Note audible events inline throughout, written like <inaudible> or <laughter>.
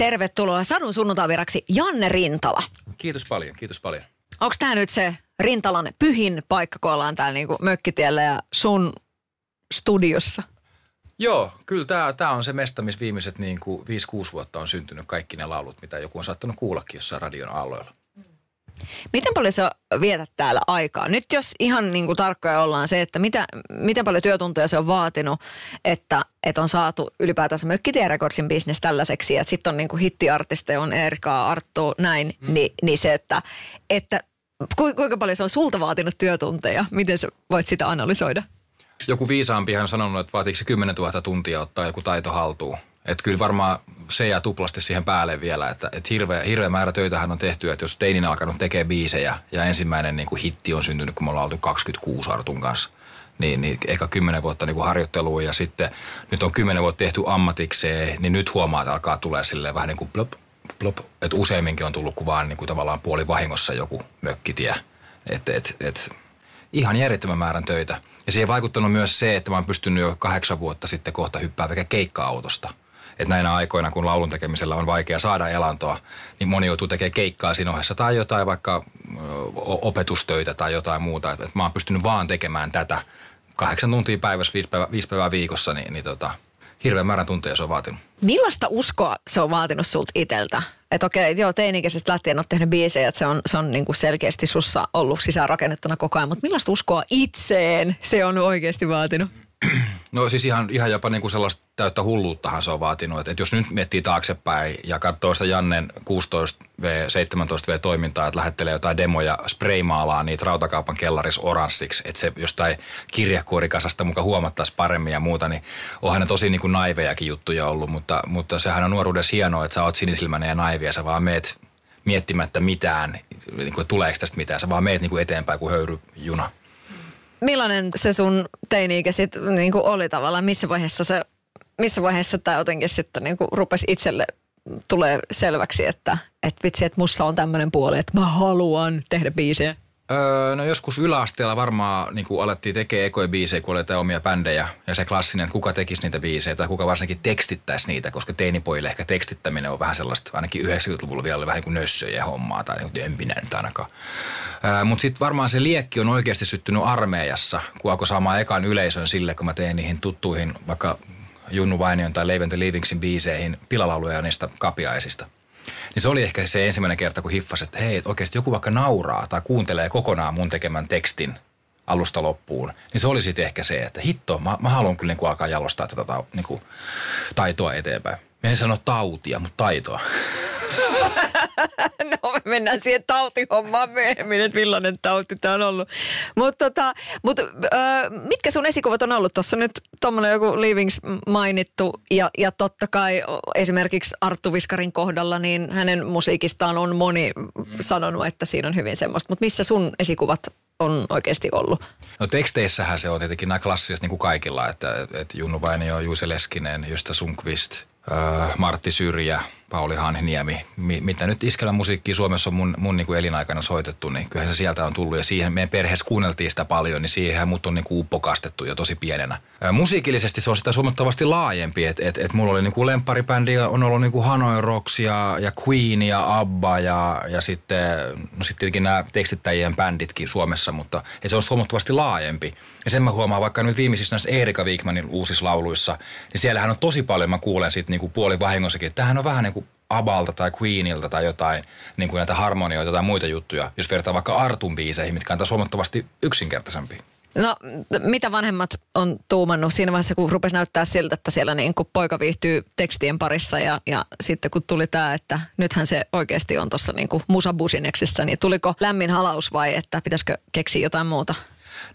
Tervetuloa Sadun sunnuntaiviraksi Janne Rintala. Kiitos paljon, kiitos paljon. Onko tämä nyt se Rintalan pyhin paikka, kun ollaan täällä niinku mökkitiellä ja sun studiossa? Joo, kyllä tämä, tämä on se mesta, missä viimeiset niin kuin 5-6 vuotta on syntynyt kaikki ne laulut, mitä joku on saattanut kuullakin jossain radion aloilla. Miten paljon sä vietät täällä aikaa? Nyt jos ihan niin kuin tarkkoja ollaan se, että mitä, miten paljon työtuntoja se on vaatinut, että, että on saatu ylipäätänsä Mökkitie Recordsin bisnes tällaiseksi, että sitten on niin kuin hittiartisteja, on Erika, Arttu, näin, mm. niin, niin se, että, että kuinka paljon se on sulta vaatinut työtunteja? Miten sä voit sitä analysoida? Joku viisaampihan on sanonut, että vaatiiko se 10 000 tuntia ottaa joku taito haltuun. Että kyllä varmaan se jää tuplasti siihen päälle vielä, että, että hirveä, hirveä määrä töitähän on tehty, että jos teinin alkanut tekee biisejä ja ensimmäinen niin kuin hitti on syntynyt, kun me ollaan oltu 26 Artun kanssa, niin, niin ehkä kymmenen vuotta niin kuin harjoittelua ja sitten nyt on kymmenen vuotta tehty ammatikseen, niin nyt huomaa, että alkaa tulee silleen vähän niin kuin plop, plop, että useimminkin on tullut kuin vaan niin kuin tavallaan puoli vahingossa joku mökkitie. Että et, et, ihan järjettömän määrän töitä. Ja siihen vaikuttanut myös se, että mä oon pystynyt jo kahdeksan vuotta sitten kohta hyppää vaikka keikka-autosta. Että näinä aikoina, kun laulun tekemisellä on vaikea saada elantoa, niin moni joutuu tekemään keikkaa siinä ohessa tai jotain vaikka opetustöitä tai jotain muuta. Että mä oon pystynyt vaan tekemään tätä kahdeksan tuntia päivässä, viisi päivää, viisi päivää viikossa, niin, niin tota, hirveän määrän tunteja se on vaatinut. Millaista uskoa se on vaatinut sulta iteltä? Että okei, joo, teinikäisestä lähtien olet tehnyt biisejä, että se on, se on niin kuin selkeästi sussa ollut sisäänrakennettuna koko ajan, mutta millaista uskoa itseen se on oikeasti vaatinut? <clears throat> No siis ihan, ihan jopa niin kuin sellaista täyttä hulluuttahan se on vaatinut. Että jos nyt miettii taaksepäin ja katsoo sitä Jannen 16V, 17V toimintaa, että lähettelee jotain demoja, spraymaalaa niitä rautakaupan kellaris oranssiksi, että se jostain kirjakuorikasasta mukaan huomattaisi paremmin ja muuta, niin onhan ne tosi niin kuin naivejakin juttuja ollut, mutta, mutta sehän on nuoruudessa hienoa, että sä oot sinisilmäinen ja naivi ja sä vaan meet miettimättä mitään, niin kuin, tuleeko tästä mitään, sä vaan meet niin kuin eteenpäin kuin höyryjuna millainen se sun teini-ikä sitten niin oli tavallaan? Missä vaiheessa se, missä vaiheessa tämä jotenkin sitten niin rupesi itselle tulee selväksi, että, että vitsi, että mussa on tämmöinen puoli, että mä haluan tehdä biisejä? Öö, no joskus yläasteella varmaan niin kuin alettiin tekemään ekoja biisejä, kun oli omia bändejä. Ja se klassinen, että kuka tekisi niitä biisejä tai kuka varsinkin tekstittäisi niitä, koska teinipojille ehkä tekstittäminen on vähän sellaista, ainakin 90-luvulla vielä oli vähän niin kuin nössöjä hommaa tai niin en minä nyt ainakaan. Öö, Mutta sitten varmaan se liekki on oikeasti syttynyt armeijassa, kun alkoi saamaan ekan yleisön sille, kun mä tein niihin tuttuihin vaikka Junnu Vainion tai Leivente Livingsin biiseihin pilalauluja niistä kapiaisista – niin se oli ehkä se ensimmäinen kerta, kun hiffasi, että hei, oikeasti joku vaikka nauraa tai kuuntelee kokonaan mun tekemän tekstin alusta loppuun, niin se oli sitten ehkä se, että hitto, mä, mä haluan kyllä niin kuin alkaa jalostaa tätä niin kuin, taitoa eteenpäin. En sano tautia, mutta taitoa. <laughs> no me mennään siihen tautihommaan myöhemmin, että millainen tauti tämä on ollut. Mutta tota, mut, mitkä sun esikuvat on ollut? Tuossa nyt tuommoinen joku Livings mainittu ja, ja totta kai esimerkiksi Arttu Viskarin kohdalla, niin hänen musiikistaan on moni sanonut, että siinä on hyvin semmoista. Mutta missä sun esikuvat on oikeasti ollut? No teksteissähän se on tietenkin nämä klassiset niin kuin kaikilla, että, että Junnu Vainio, Juuse Leskinen, Josta Sunkvist, Martti Syrjä, Pauli Hanhiniemi, mitä nyt iskelän musiikkia Suomessa on mun, mun niin kuin elinaikana soitettu, niin kyllähän se sieltä on tullut ja siihen meidän perheessä kuunneltiin sitä paljon, niin siihen mut on niin kuin uppokastettu jo tosi pienenä. Ää, musiikillisesti se on sitä huomattavasti laajempi, että et, et mulla oli niin kuin lempparibändi, on ollut niin kuin Hanoi Rocks ja, ja Queen ja Abba ja, ja sitten, no sitten tietenkin nämä tekstittäjien bänditkin Suomessa, mutta se on huomattavasti laajempi. Ja sen mä huomaan vaikka nyt viimeisissä näissä Erika Wigmanin uusissa lauluissa, niin siellähän on tosi paljon, mä kuulen sitten niin kuin puoli vahingossakin, että tämähän on vähän niin kuin Abalta tai Queenilta tai jotain niin kuin näitä harmonioita tai muita juttuja, jos vertaa vaikka Artun biiseihin, mitkä on taas huomattavasti yksinkertaisempi. No, mitä vanhemmat on tuumannut siinä vaiheessa, kun rupesi näyttää siltä, että siellä niin kuin poika viihtyy tekstien parissa ja, ja sitten kun tuli tämä, että nythän se oikeasti on tuossa niin kuin musabusineksissa, niin tuliko lämmin halaus vai että pitäisikö keksiä jotain muuta?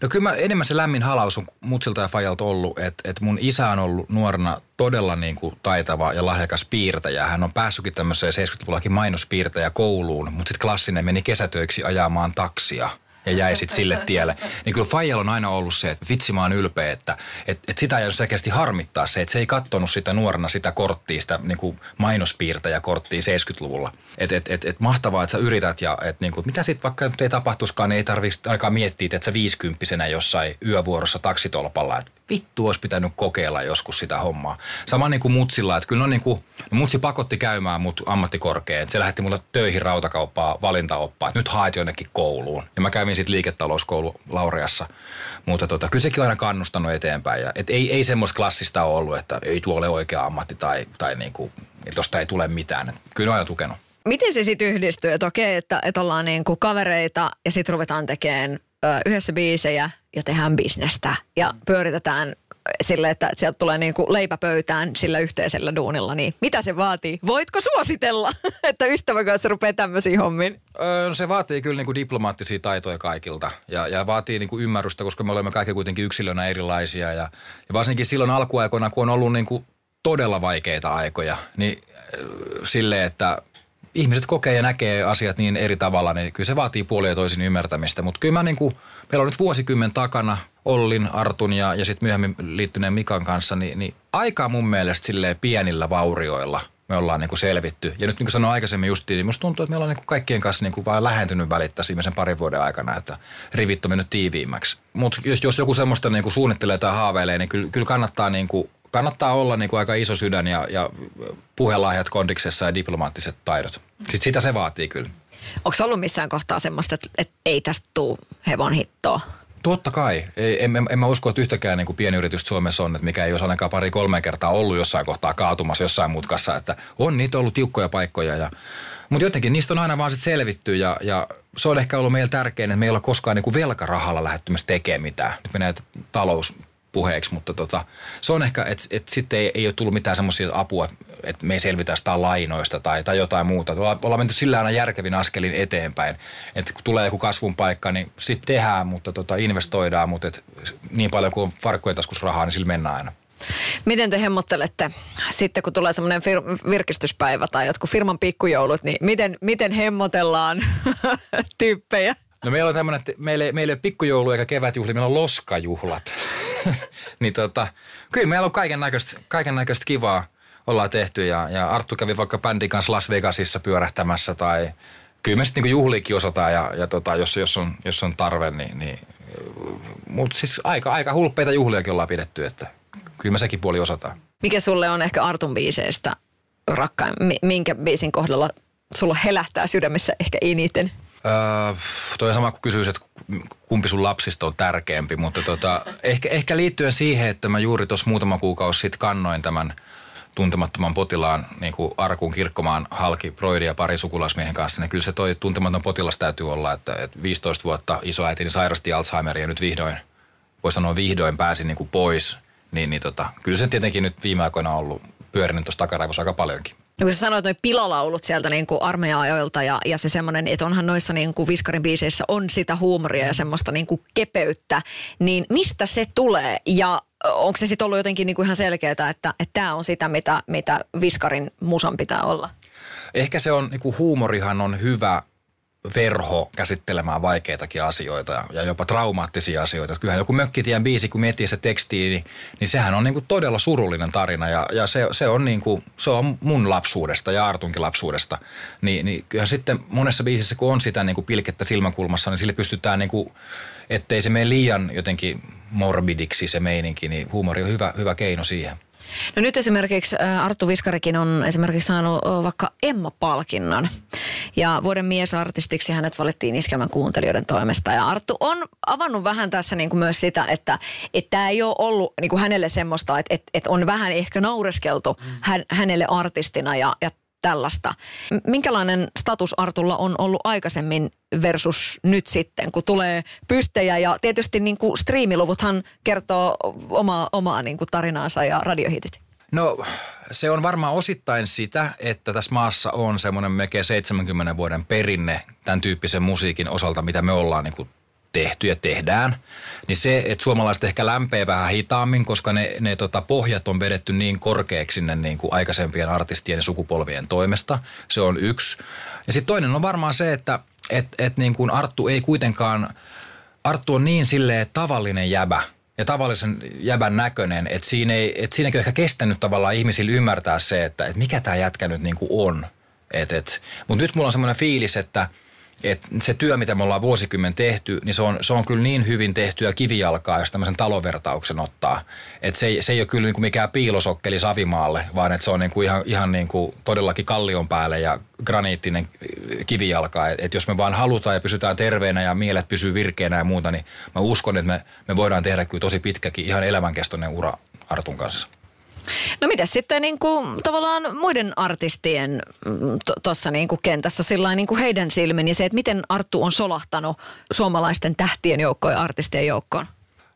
No kyllä mä, enemmän se lämmin halaus on mutsilta ja fajalta ollut, että, että mun isä on ollut nuorena todella niin kuin taitava ja lahjakas piirtäjä. Hän on päässytkin tämmöiseen 70-luvullakin mainospiirtäjä kouluun, mutta sitten klassinen meni kesätöiksi ajamaan taksia – ja jäi sitten sille tielle. Niin kyllä Fajal on aina ollut se, että vitsi mä oon ylpeä, että et, et sitä ei selkeästi harmittaa se, että se ei kattonut sitä nuorena sitä korttia, sitä niin mainospiirtäjäkorttia 70-luvulla. Että et, et, et mahtavaa, että sä yrität ja et, niin kuin, mitä sitten vaikka nyt ei tapahtuskaan, niin ei tarvitse ainakaan miettiä, että sä viisikymppisenä jossain yövuorossa taksitolpalla, että vittu olisi pitänyt kokeilla joskus sitä hommaa. Sama niin kuin mutsilla, että kyllä on niin kuin, no mutsi pakotti käymään mut ammattikorkeen. Se lähetti mulle töihin rautakauppaa valintaoppaa, että nyt haet jonnekin kouluun. Ja mä kävin sitten liiketalouskoulu Laureassa. Mutta tota, kyllä sekin on aina kannustanut eteenpäin. Ja, et ei, ei semmoista klassista ole ollut, että ei tuo ole oikea ammatti tai, tai niin kuin, tosta ei tule mitään. Et kyllä on aina tukenut. Miten se sitten yhdistyy, että okei, että, että ollaan niin kuin kavereita ja sitten ruvetaan tekemään yhdessä biisejä ja tehdään bisnestä ja pyöritetään sille, että sieltä tulee niin kuin leipäpöytään sillä yhteisellä duunilla, niin mitä se vaatii? Voitko suositella, <laughs> että ystävän kanssa rupeaa tämmöisiin hommiin? Öö, se vaatii kyllä niin kuin diplomaattisia taitoja kaikilta ja, ja vaatii niin kuin ymmärrystä, koska me olemme kaikki kuitenkin yksilönä erilaisia ja, ja varsinkin silloin alkuaikoina, kun on ollut niin kuin todella vaikeita aikoja, niin sille, että ihmiset kokee ja näkee asiat niin eri tavalla, niin kyllä se vaatii puolia toisin ymmärtämistä. Mutta kyllä mä niin kuin, meillä on nyt vuosikymmen takana Ollin, Artun ja, ja sitten myöhemmin liittyneen Mikan kanssa, niin, niin aika mun mielestä silleen pienillä vaurioilla me ollaan niin kuin selvitty. Ja nyt niin kuin sanoin aikaisemmin justiin, niin musta tuntuu, että meillä on niin kuin kaikkien kanssa niin kuin vaan lähentynyt välittäisi viimeisen parin vuoden aikana, että rivit on mennyt tiiviimmäksi. Mutta jos, jos joku semmoista niin kuin suunnittelee tai haaveilee, niin kyllä, kyllä kannattaa niin kuin kannattaa olla niin kuin aika iso sydän ja, ja puhelahjat kondiksessa ja diplomaattiset taidot. Sitten sitä se vaatii kyllä. Onko ollut missään kohtaa semmoista, että, että ei tästä tule hevon hittoa? Totta kai. Ei, en, en, en mä usko, että yhtäkään niin pienyritystä Suomessa on, että mikä ei olisi ainakaan pari-kolme kertaa ollut jossain kohtaa kaatumassa jossain mutkassa. Että on niitä ollut tiukkoja paikkoja. Ja, mutta jotenkin niistä on aina vaan sit selvitty ja, ja se on ehkä ollut meillä tärkein, että me ei ole koskaan niin kuin velkarahalla lähdetty tekemään mitään. Nyt menee talous puheeksi, mutta tota, se on ehkä, että et sitten ei, ei ole tullut mitään semmoisia apua, että me ei selvitä sitä lainoista tai, tai jotain muuta. Ollaan, ollaan menty sillä aina järkevin askelin eteenpäin, että kun tulee joku kasvun paikka, niin sitten tehdään, mutta tota, investoidaan, mutta et niin paljon kuin on farkkujen taskus rahaa, niin sillä mennään aina. Miten te hemmottelette sitten, kun tulee semmoinen fir- virkistyspäivä tai jotkut firman pikkujoulut, niin miten, miten hemmotellaan <laughs> tyyppejä? No meillä on tämmöinen, että meillä, meillä ei ole pikkujoulu eikä kevätjuhli, meillä on loskajuhlat. <laughs> niin tota, kyllä meillä on kaiken näköistä, kaiken näköistä kivaa ollaan tehty ja, ja Arttu kävi vaikka bändin kanssa Las Vegasissa pyörähtämässä tai kyllä me sitten niin juhliikin osataan ja, ja tota, jos, jos, on, jos on tarve, niin, niin mutta siis aika, aika hulppeita juhliakin ollaan pidetty, että kyllä me sekin puoli osataan. Mikä sulle on ehkä Artun biiseistä rakkain? Minkä biisin kohdalla sulla helähtää sydämessä ehkä eniten? Öö, toi sama kuin kysyisit, että kumpi sun lapsista on tärkeämpi, mutta tota, ehkä, ehkä liittyen siihen, että mä juuri tuossa muutama kuukausi sitten kannoin tämän tuntemattoman potilaan niin kuin Arkun kirkkomaan halki Broidi ja pari sukulaismiehen kanssa, niin kyllä se toi tuntematon potilas täytyy olla, että, että 15 vuotta isoäitini sairasti Alzheimeria ja nyt vihdoin, voi sanoa vihdoin pääsin niin kuin pois, niin, niin tota, kyllä se tietenkin nyt viime aikoina on ollut pyörinyt tuossa takaraivossa aika paljonkin. No kun sä sanoit noin pilalaulut sieltä niin kuin armeija-ajoilta ja, ja se semmoinen, että onhan noissa niin kuin Viskarin biiseissä on sitä huumoria ja semmoista niin kuin kepeyttä, niin mistä se tulee ja onko se sitten ollut jotenkin niin kuin ihan selkeää, että, että tämä on sitä, mitä, mitä Viskarin musan pitää olla? Ehkä se on, niin kuin huumorihan on hyvä verho käsittelemään vaikeitakin asioita ja jopa traumaattisia asioita. Kyllähän joku Mökkitien biisi, kun miettii se tekstiin, niin, niin sehän on niin kuin todella surullinen tarina ja, ja se, se, on niin kuin, se on mun lapsuudesta ja Artunkin lapsuudesta. Ni, niin kyllähän sitten monessa biisissä, kun on sitä niin kuin pilkettä silmänkulmassa, niin sille pystytään niin kuin, ettei se mene liian jotenkin morbidiksi se meininki, niin huumori on hyvä, hyvä keino siihen. No nyt esimerkiksi Arttu Viskarikin on esimerkiksi saanut vaikka Emma-palkinnon. Ja vuoden miesartistiksi hänet valittiin iskelmän kuuntelijoiden toimesta. Ja Arttu on avannut vähän tässä niin kuin myös sitä, että tämä ei ole ollut niin kuin hänelle semmoista, että, että, että on vähän ehkä naureskeltu mm. hän, hänelle artistina ja, ja tällaista. Minkälainen status Artulla on ollut aikaisemmin versus nyt sitten, kun tulee pystejä ja tietysti niin kuin striimiluvuthan kertoo omaa, omaa niin kuin tarinaansa ja radiohitit. No se on varmaan osittain sitä, että tässä maassa on semmoinen melkein 70 vuoden perinne tämän tyyppisen musiikin osalta, mitä me ollaan niin kuin tehty ja tehdään, niin se, että suomalaiset ehkä lämpee vähän hitaammin, koska ne, ne tota, pohjat on vedetty niin korkeaksi sinne niin kuin aikaisempien artistien ja sukupolvien toimesta. Se on yksi. Ja sitten toinen on varmaan se, että et, et niin kuin Arttu ei kuitenkaan, Arttu on niin silleen tavallinen jäbä – ja tavallisen jäbän näköinen, että siinä ei, että siinäkin on ehkä kestänyt tavallaan ihmisille ymmärtää se, että, että mikä tämä jätkä nyt niin kuin on. Et, et. Mutta nyt mulla on semmoinen fiilis, että – että se työ, mitä me ollaan vuosikymmen tehty, niin se on, se on kyllä niin hyvin tehtyä kivijalkaa, jos tämmöisen talovertauksen ottaa. Että se, se ei ole kyllä niin kuin mikään piilosokkeli Savimaalle, vaan että se on niin kuin ihan, ihan niin kuin todellakin kallion päälle ja graniittinen kivijalka. Että et jos me vaan halutaan ja pysytään terveenä ja mielet pysyy virkeänä ja muuta, niin mä uskon, että me, me voidaan tehdä kyllä tosi pitkäkin ihan elämänkestoinen ura Artun kanssa. No miten sitten niin kuin, tavallaan muiden artistien tuossa niin kuin kentässä sillä niin kuin heidän silmin ja se, että miten Arttu on solahtanut suomalaisten tähtien joukkoon ja artistien joukkoon?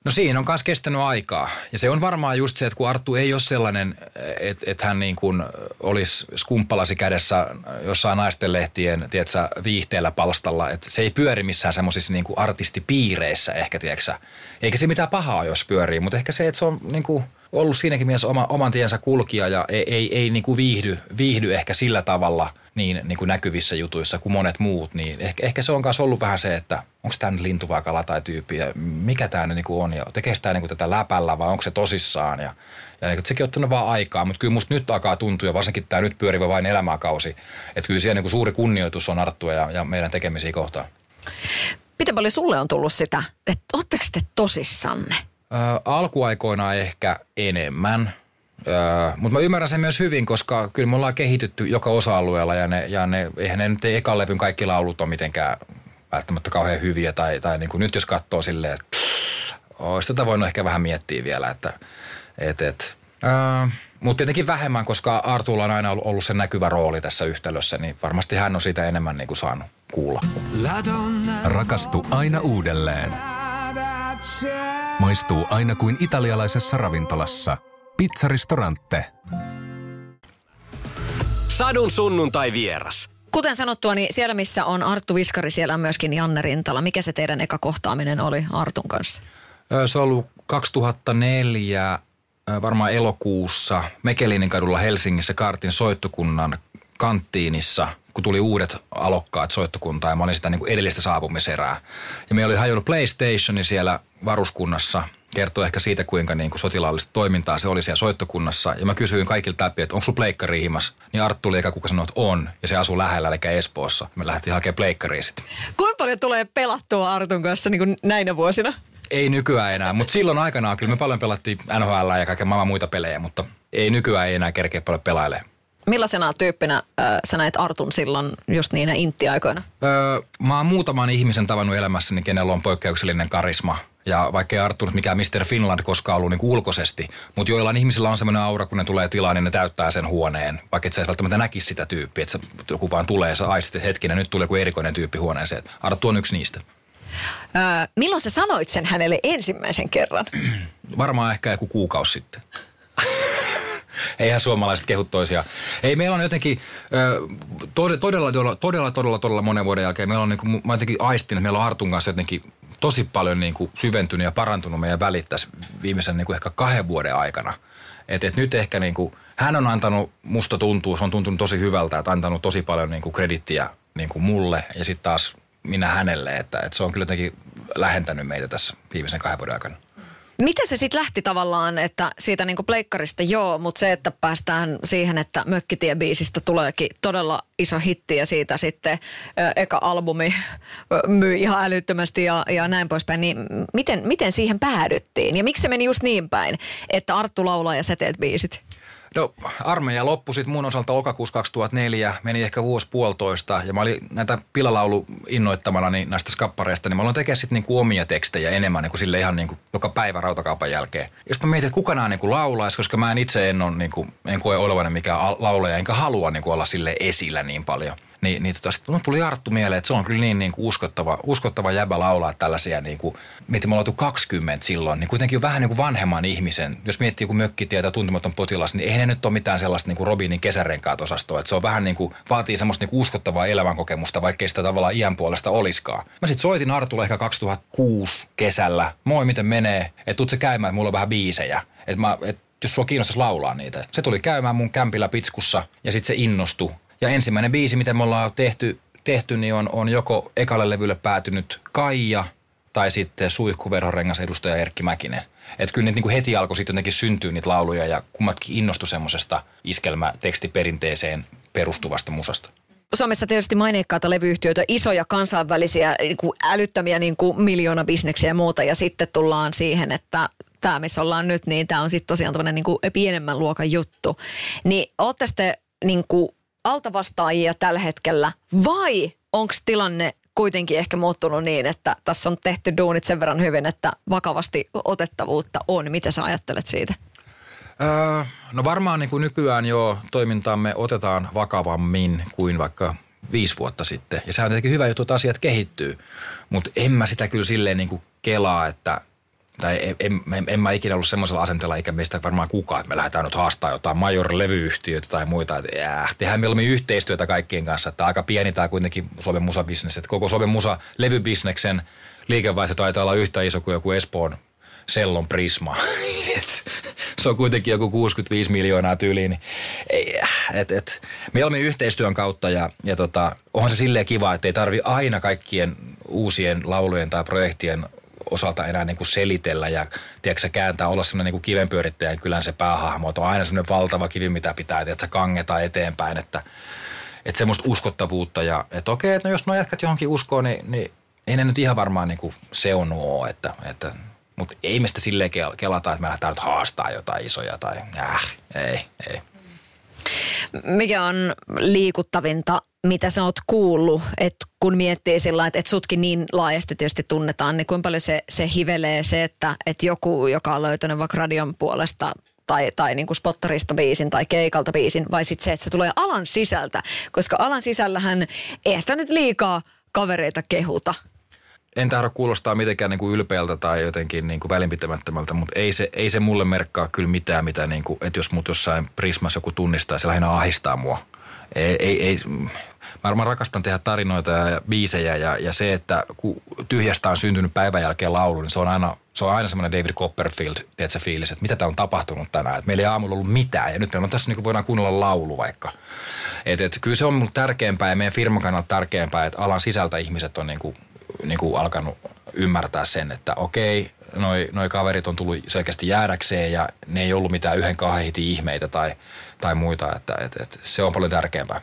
No siinä on myös kestänyt aikaa. Ja se on varmaan just se, että kun Arttu ei ole sellainen, että, että hän niin kuin olisi skumppalasi kädessä jossain naisten lehtien tiedätkö, viihteellä palstalla. Että se ei pyöri missään semmoisissa niin artistipiireissä ehkä, tiedätkö. Eikä se mitään pahaa, jos pyörii, mutta ehkä se, että se on niin kuin – ollut siinäkin mielessä oma, oman tiensä kulkija ja ei, ei, ei niin kuin viihdy, viihdy ehkä sillä tavalla niin, niin kuin näkyvissä jutuissa kuin monet muut, niin ehkä, ehkä se on myös ollut vähän se, että onko tämä nyt lintu vai kala tai tyyppi ja mikä tämä nyt niin kuin on ja tekee sitä niin kuin tätä läpällä vai onko se tosissaan ja, ja niin kuin, sekin on ottanut vaan aikaa, mutta kyllä musta nyt alkaa tuntua ja varsinkin tämä nyt pyörivä vain elämäkausi, että kyllä siellä niin kuin suuri kunnioitus on Arttua ja, ja meidän tekemisiä kohtaan. Miten paljon sulle on tullut sitä, että ootteko te tosissanne? Ö, alkuaikoina ehkä enemmän, Öö, mutta mä ymmärrän sen myös hyvin, koska kyllä me ollaan kehitytty joka osa-alueella ja, ne, ja ne, eihän ne nyt ei ekan levyn kaikki laulut ole mitenkään välttämättä kauhean hyviä. Tai, tai niin kuin nyt jos katsoo silleen, että olisi tätä voinut ehkä vähän miettiä vielä, että et, et, öö, mutta tietenkin vähemmän, koska Artulla on aina ollut se näkyvä rooli tässä yhtälössä, niin varmasti hän on siitä enemmän niin kuin saanut kuulla. Rakastu aina uudelleen. Maistuu aina kuin italialaisessa ravintolassa. Pizzaristorante. Sadun sunnuntai vieras. Kuten sanottua, niin siellä missä on Arttu Viskari, siellä on myöskin Janne Rintala. Mikä se teidän eka kohtaaminen oli Artun kanssa? Se on ollut 2004 varmaan elokuussa Mekelinin kadulla Helsingissä Kartin soittokunnan kanttiinissa, kun tuli uudet alokkaat soittokuntaa ja mä olin sitä niin kuin edellistä saapumiserää. Ja me oli hajonnut PlayStationi siellä varuskunnassa, kertoo ehkä siitä, kuinka niin kuin sotilaallista toimintaa se oli siellä soittokunnassa. Ja mä kysyin kaikilta läpi, että onko sulla pleikkari himas? Niin Arttu oli eka kuka sanoi, että on. Ja se asuu lähellä, eli Espoossa. Me lähdettiin hakemaan pleikkariin sitten. Kuinka paljon tulee pelattua Artun kanssa niin kuin näinä vuosina? Ei nykyään enää, mutta silloin aikanaan kyllä me paljon pelattiin NHL ja kaiken maailman muita pelejä, mutta ei nykyään ei enää kerkeä paljon pelailemaan. Millaisena tyyppinä äh, sä näet Artun silloin just niinä intti-aikoina? Öö, mä oon muutaman ihmisen tavannut elämässäni, kenellä on poikkeuksellinen karisma. Ja vaikka ei Arttu mikään Mr. Finland koskaan ollut niin ulkoisesti, mutta joillain ihmisillä on semmoinen aura, kun ne tulee tilaan, niin ne täyttää sen huoneen. Vaikka et sä välttämättä näkisi sitä tyyppiä, että joku vaan tulee ja sä aistit, että hetkinen, nyt tulee joku erikoinen tyyppi huoneeseen. Arttu on yksi niistä. Öö, milloin sä sanoit sen hänelle ensimmäisen kerran? Varmaan ehkä joku kuukausi sitten. Eihän suomalaiset kehu toisiaan. Ei, meillä on jotenkin todella, todella, todella, todella, todella monen vuoden jälkeen, meillä on niin kuin, mä jotenkin aistin, että meillä on Artun kanssa jotenkin tosi paljon niin kuin syventynyt ja parantunut meidän välit tässä viimeisen niin kuin ehkä kahden vuoden aikana. Et, et nyt ehkä niin kuin, hän on antanut, musta tuntuu, se on tuntunut tosi hyvältä, että antanut tosi paljon niin kuin kredittiä niin kuin mulle ja sitten taas minä hänelle, että, että se on kyllä jotenkin lähentänyt meitä tässä viimeisen kahden vuoden aikana. Miten se sitten lähti tavallaan, että siitä niinku pleikkarista joo, mutta se, että päästään siihen, että Mökkitie-biisistä tuleekin todella iso hitti ja siitä sitten ö, eka albumi myy ihan älyttömästi ja, ja näin poispäin, niin miten, miten siihen päädyttiin? Ja miksi se meni just niin päin, että Arttu laulaa ja sä teet biisit? No armeija loppui sitten mun osalta lokakuussa 2004, meni ehkä vuosi puolitoista ja mä olin näitä pilalaulu innoittamana niin näistä skappareista, niin mä aloin tekemään sitten niinku omia tekstejä enemmän niin kuin sille ihan niinku joka päivä rautakaupan jälkeen. Ja sitten mä mietin, että kuka nämä niinku laulaisi, koska mä en itse en, ole, niinku, en koe olevani mikään laulaja, enkä halua niinku olla sille esillä niin paljon. Niin, niin tota, sitten tuli Arttu mieleen, että se on kyllä niin, niin kuin uskottava, uskottava jäbä laulaa tällaisia, niin kuin, mietin, me ollaan 20 silloin, niin kuitenkin vähän niin kuin vanhemman ihmisen, jos miettii joku mökkitietä tuntematon potilas, niin eihän ne nyt ole mitään sellaista niin kuin Robinin kesärenkaat osastoa. Että se on vähän niin kuin, vaatii semmoista niin kuin uskottavaa elämänkokemusta, vaikkei sitä tavallaan iän puolesta oliskaan. Mä sitten soitin Artulle ehkä 2006 kesällä. Moi, miten menee? Että tuut se käymään, että mulla on vähän biisejä. Että mä, et, jos sua kiinnostaisi laulaa niitä. Se tuli käymään mun kämpillä pitskussa ja sitten se innostui. Ja ensimmäinen biisi, mitä me ollaan tehty, tehty niin on, on joko ekalle levylle päätynyt Kaija tai sitten suihkuverhorengas edustaja Erkki Mäkinen. Että kyllä niin kuin heti alkoi sitten jotenkin syntyä niitä lauluja ja kummatkin innostu semmoisesta iskelmätekstiperinteeseen perustuvasta musasta. Suomessa tietysti maineikkaita levyyhtiöitä, isoja kansainvälisiä niin kuin älyttömiä niin kuin miljoona bisneksiä ja muuta. Ja sitten tullaan siihen, että tämä missä ollaan nyt, niin tämä on sitten tosiaan tämmöinen niin kuin pienemmän luokan juttu. Niin ootte sitten niin kuin altavastaajia tällä hetkellä vai onko tilanne kuitenkin ehkä muuttunut niin, että tässä on tehty duunit sen verran hyvin, että vakavasti otettavuutta on. Mitä sä ajattelet siitä? Öö, no varmaan niin kuin nykyään jo toimintaamme otetaan vakavammin kuin vaikka viisi vuotta sitten. Ja se on tietenkin hyvä juttu, että asiat kehittyy. Mutta en mä sitä kyllä silleen niin kuin kelaa, että tai en, en, en, mä ikinä ollut semmoisella asenteella, eikä meistä varmaan kukaan, että me lähdetään nyt haastaa jotain major-levyyhtiöitä tai muita. Että jää, tehdään mieluummin yhteistyötä kaikkien kanssa, että aika pieni tämä kuitenkin Suomen musabisnes. Että koko Suomen musa-levybisneksen liikevaihto taitaa olla yhtä iso kuin joku Espoon Sellon Prisma. <laughs> se on kuitenkin joku 65 miljoonaa tyyliin. Niin, et, et, mieluummin yhteistyön kautta ja, ja tota, onhan se silleen kiva, että ei tarvi aina kaikkien uusien laulujen tai projektien osalta enää niin kuin selitellä ja tiedätkö, kääntää olla semmoinen niin kivenpyörittäjä kyllä se päähahmo. Että on aina semmoinen valtava kivi, mitä pitää tiedätkö, kangeta eteenpäin, että, että semmoista uskottavuutta ja että okei, että no jos nuo jätkät johonkin uskoo, niin, niin ei ne nyt ihan varmaan niin kuin se on nuo, että, että mutta ei me sitä silleen kelata, että me lähdetään nyt haastaa jotain isoja tai äh, ei, ei. Mikä on liikuttavinta mitä sä oot kuullut, että kun miettii sillä että, että sutkin niin laajasti tietysti tunnetaan, niin kuinka paljon se, se hivelee se, että, että joku, joka on löytänyt vaikka radion puolesta tai, tai niin kuin spottarista biisin tai keikalta biisin, vai sitten se, että se tulee alan sisältä, koska alan sisällähän ei sitä nyt liikaa kavereita kehuta. En tahdo kuulostaa mitenkään niin kuin ylpeältä tai jotenkin niin kuin välinpitämättömältä, mutta ei se, ei se mulle merkkaa kyllä mitään, mitä niin kuin, että jos mut jossain Prismassa joku tunnistaa, se lähinnä ahistaa mua. Ei, ei, ei, mä, mä rakastan tehdä tarinoita ja biisejä ja, ja se, että kun tyhjästä on syntynyt päivän jälkeen laulu, niin se on aina, se on aina semmoinen David Copperfield, tiedätkö, fiilis, että mitä täällä on tapahtunut tänään. Että meillä ei aamulla ollut mitään ja nyt meillä on tässä niin kuin voidaan kuunnella laulu vaikka. Et, et, kyllä se on mulle tärkeämpää ja meidän firman kannalta tärkeämpää, että alan sisältä ihmiset on niin kuin, niin kuin alkanut ymmärtää sen, että okei, noi, noi kaverit on tullut selkeästi jäädäkseen ja ne ei ollut mitään yhden kahden ihmeitä tai, tai muita, että et, et, se on paljon tärkeämpää.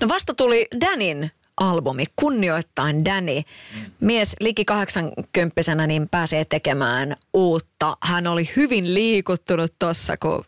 No vasta tuli Danin albumi, kunnioittain Danny. Mies liki 80 niin pääsee tekemään uutta. Hän oli hyvin liikuttunut tuossa, kun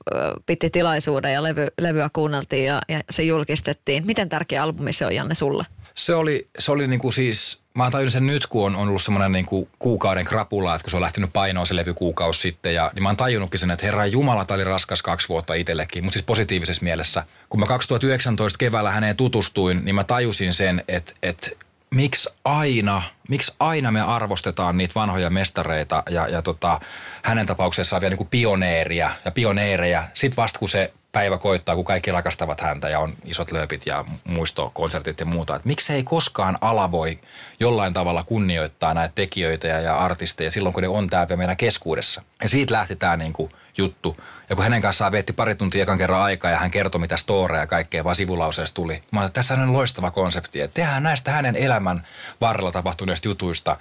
piti tilaisuuden ja levy, levyä kuunneltiin ja, ja se julkistettiin. Miten tärkeä albumi se on, Janne, sulle? Se oli, se oli niinku siis, mä oon tajunnut sen nyt, kun on, on ollut semmoinen niinku kuukauden krapula, että kun se on lähtenyt painoon se levy kuukausi sitten. Ja, niin mä oon tajunnutkin sen, että herra Jumala, tämä oli raskas kaksi vuotta itsellekin, mutta siis positiivisessa mielessä. Kun mä 2019 keväällä häneen tutustuin, niin mä tajusin sen, että, että miksi aina, miksi aina me arvostetaan niitä vanhoja mestareita ja, ja tota, hänen tapauksessaan vielä niin kuin pioneeria ja pioneereja. Sitten vasta kun se päivä koittaa, kun kaikki rakastavat häntä ja on isot lööpit ja muistokonsertit ja muuta. Että miksi ei koskaan ala voi jollain tavalla kunnioittaa näitä tekijöitä ja, ja artisteja silloin, kun ne on täällä meidän keskuudessa. Ja siitä lähti tämä niinku juttu. Ja kun hänen kanssaan vietti pari tuntia ekan kerran aikaa ja hän kertoi, mitä storeja ja kaikkea vaan sivulauseessa tuli. Mä että tässä on loistava konsepti, että tehdään näistä hänen elämän varrella tapahtuneista jutuista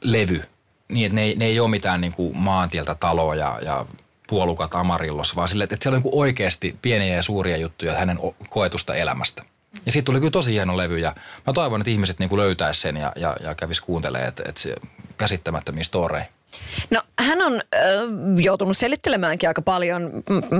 levy niin, että ne, ne ei ole mitään niin kuin maantieltä taloa ja, ja puolukat Amarillos, vaan sille, että siellä on oikeasti pieniä ja suuria juttuja hänen koetusta elämästä. Ja siitä tuli kyllä tosi hieno levy ja mä toivon, että ihmiset niin löytäisi sen ja, ja, ja kävis kuuntelemaan, että, että se käsittämättömiä storeja. No hän on äh, joutunut selittelemäänkin aika paljon